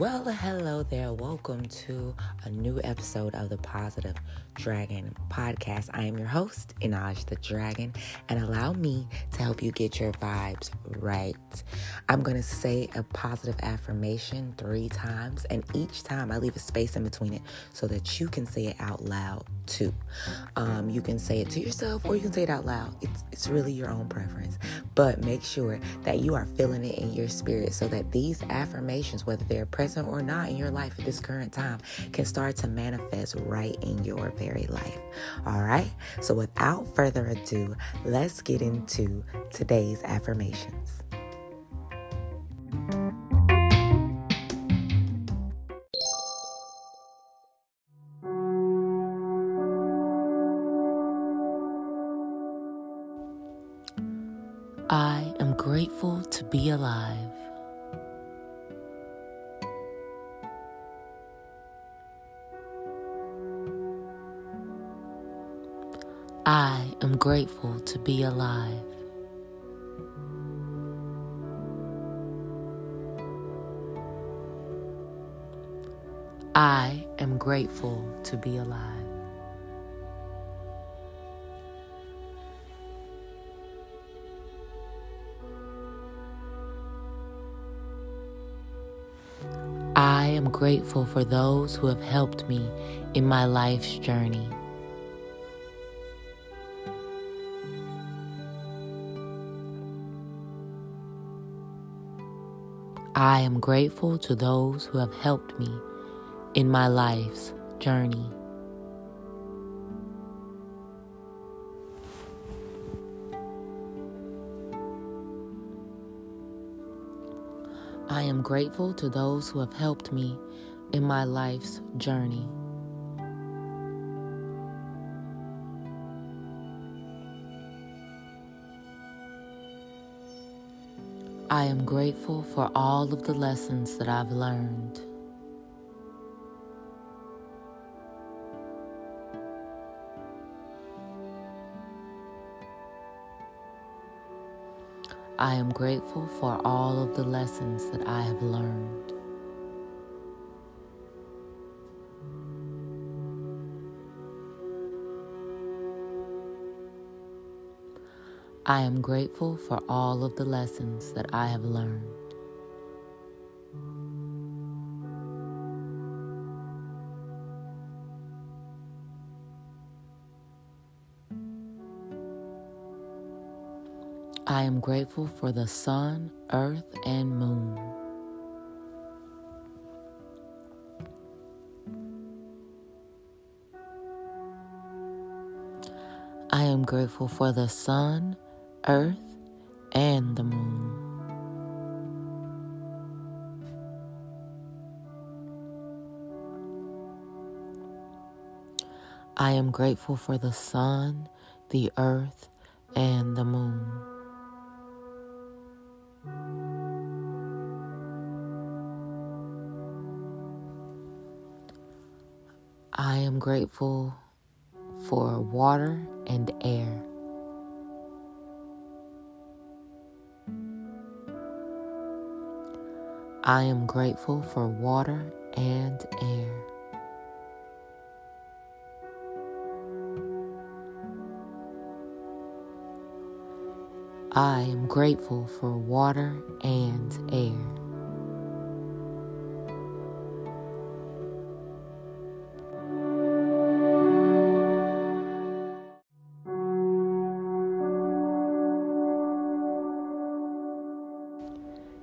Well, hello there. Welcome to a new episode of the Positive Dragon podcast. I am your host, Inaj the Dragon, and allow me to help you get your vibes right. I'm going to say a positive affirmation three times, and each time I leave a space in between it so that you can say it out loud too. Um, you can say it to yourself or you can say it out loud. It's, it's really your own preference. But make sure that you are feeling it in your spirit so that these affirmations, whether they're present or not in your life at this current time, can start to manifest right in your very life. All right? So without further ado, let's get into today's affirmations. I am grateful to be alive. I am grateful to be alive. I am grateful for those who have helped me in my life's journey. I am grateful to those who have helped me in my life's journey. I am grateful to those who have helped me in my life's journey. I am grateful for all of the lessons that I've learned. I am grateful for all of the lessons that I have learned. I am grateful for all of the lessons that I have learned. I am grateful for the sun, earth, and moon. I am grateful for the sun, earth, and the moon. I am grateful for the sun, the earth, and the moon. I am grateful for water and air. I am grateful for water and air. I am grateful for water and air.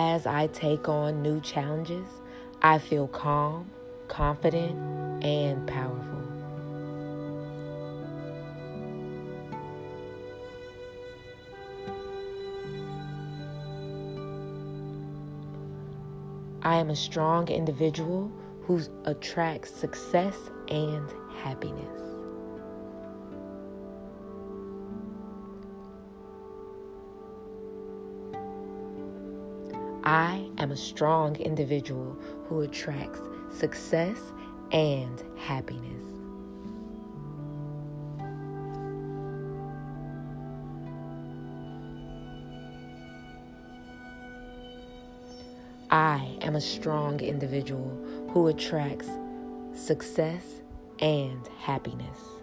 As I take on new challenges, I feel calm, confident, and powerful. I am a strong individual who attracts success and happiness. I am a strong individual who attracts success and happiness. I am a strong individual who attracts success and happiness.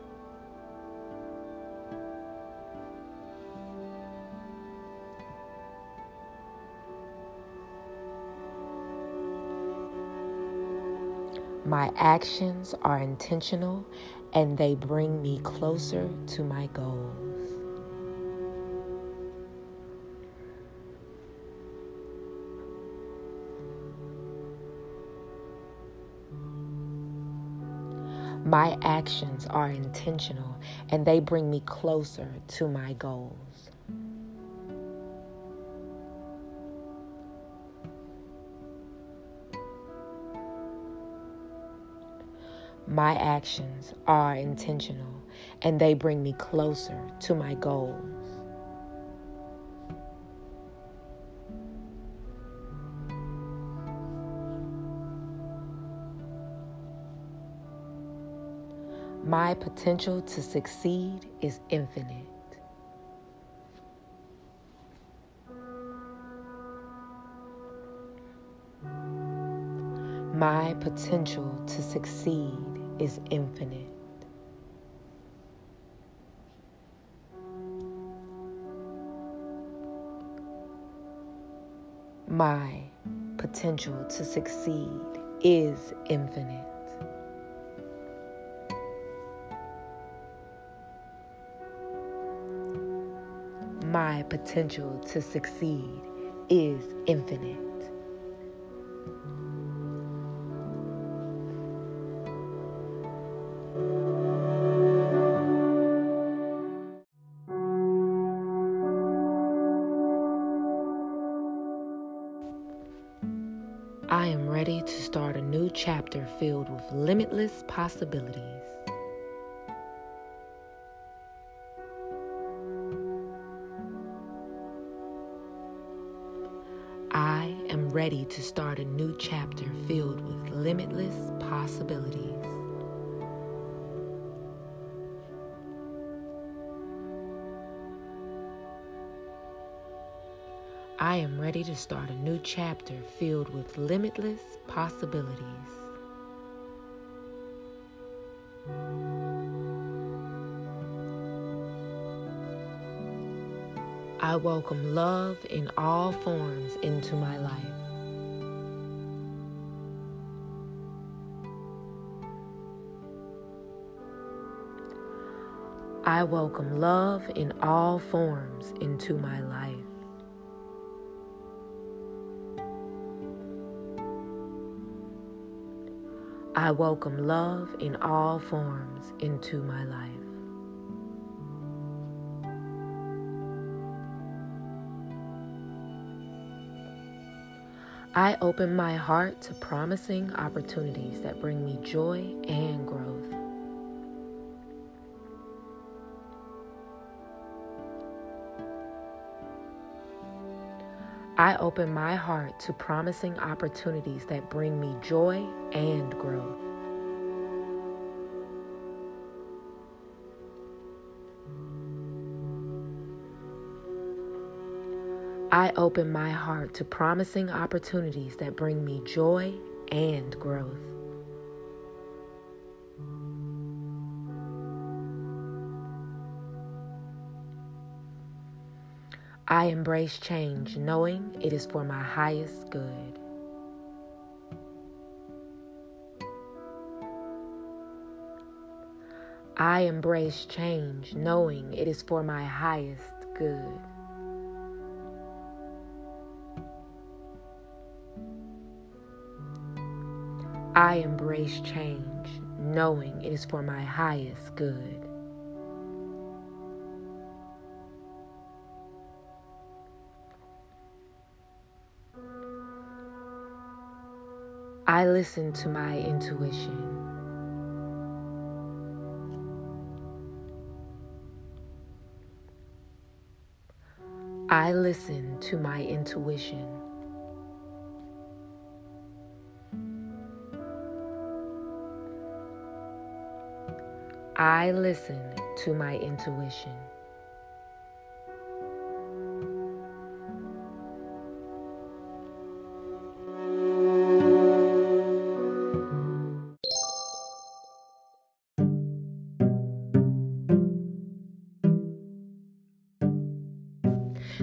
My actions are intentional and they bring me closer to my goals. My actions are intentional and they bring me closer to my goals. My actions are intentional and they bring me closer to my goals. My potential to succeed is infinite. My potential to succeed is infinite. My potential to succeed is infinite. my potential to succeed is infinite. I am ready to start a new chapter filled with limitless possibilities. I am ready to start a new chapter filled with limitless possibilities. I am ready to start a new chapter filled with limitless possibilities. I welcome love in all forms into my life. I welcome love in all forms into my life. I welcome love in all forms into my life. I open my heart to promising opportunities that bring me joy and growth. I open my heart to promising opportunities that bring me joy and growth. I open my heart to promising opportunities that bring me joy and growth. I embrace change knowing it is for my highest good. I embrace change knowing it is for my highest good. I embrace change knowing it is for my highest good. I listen to my intuition. I listen to my intuition. I listen to my intuition.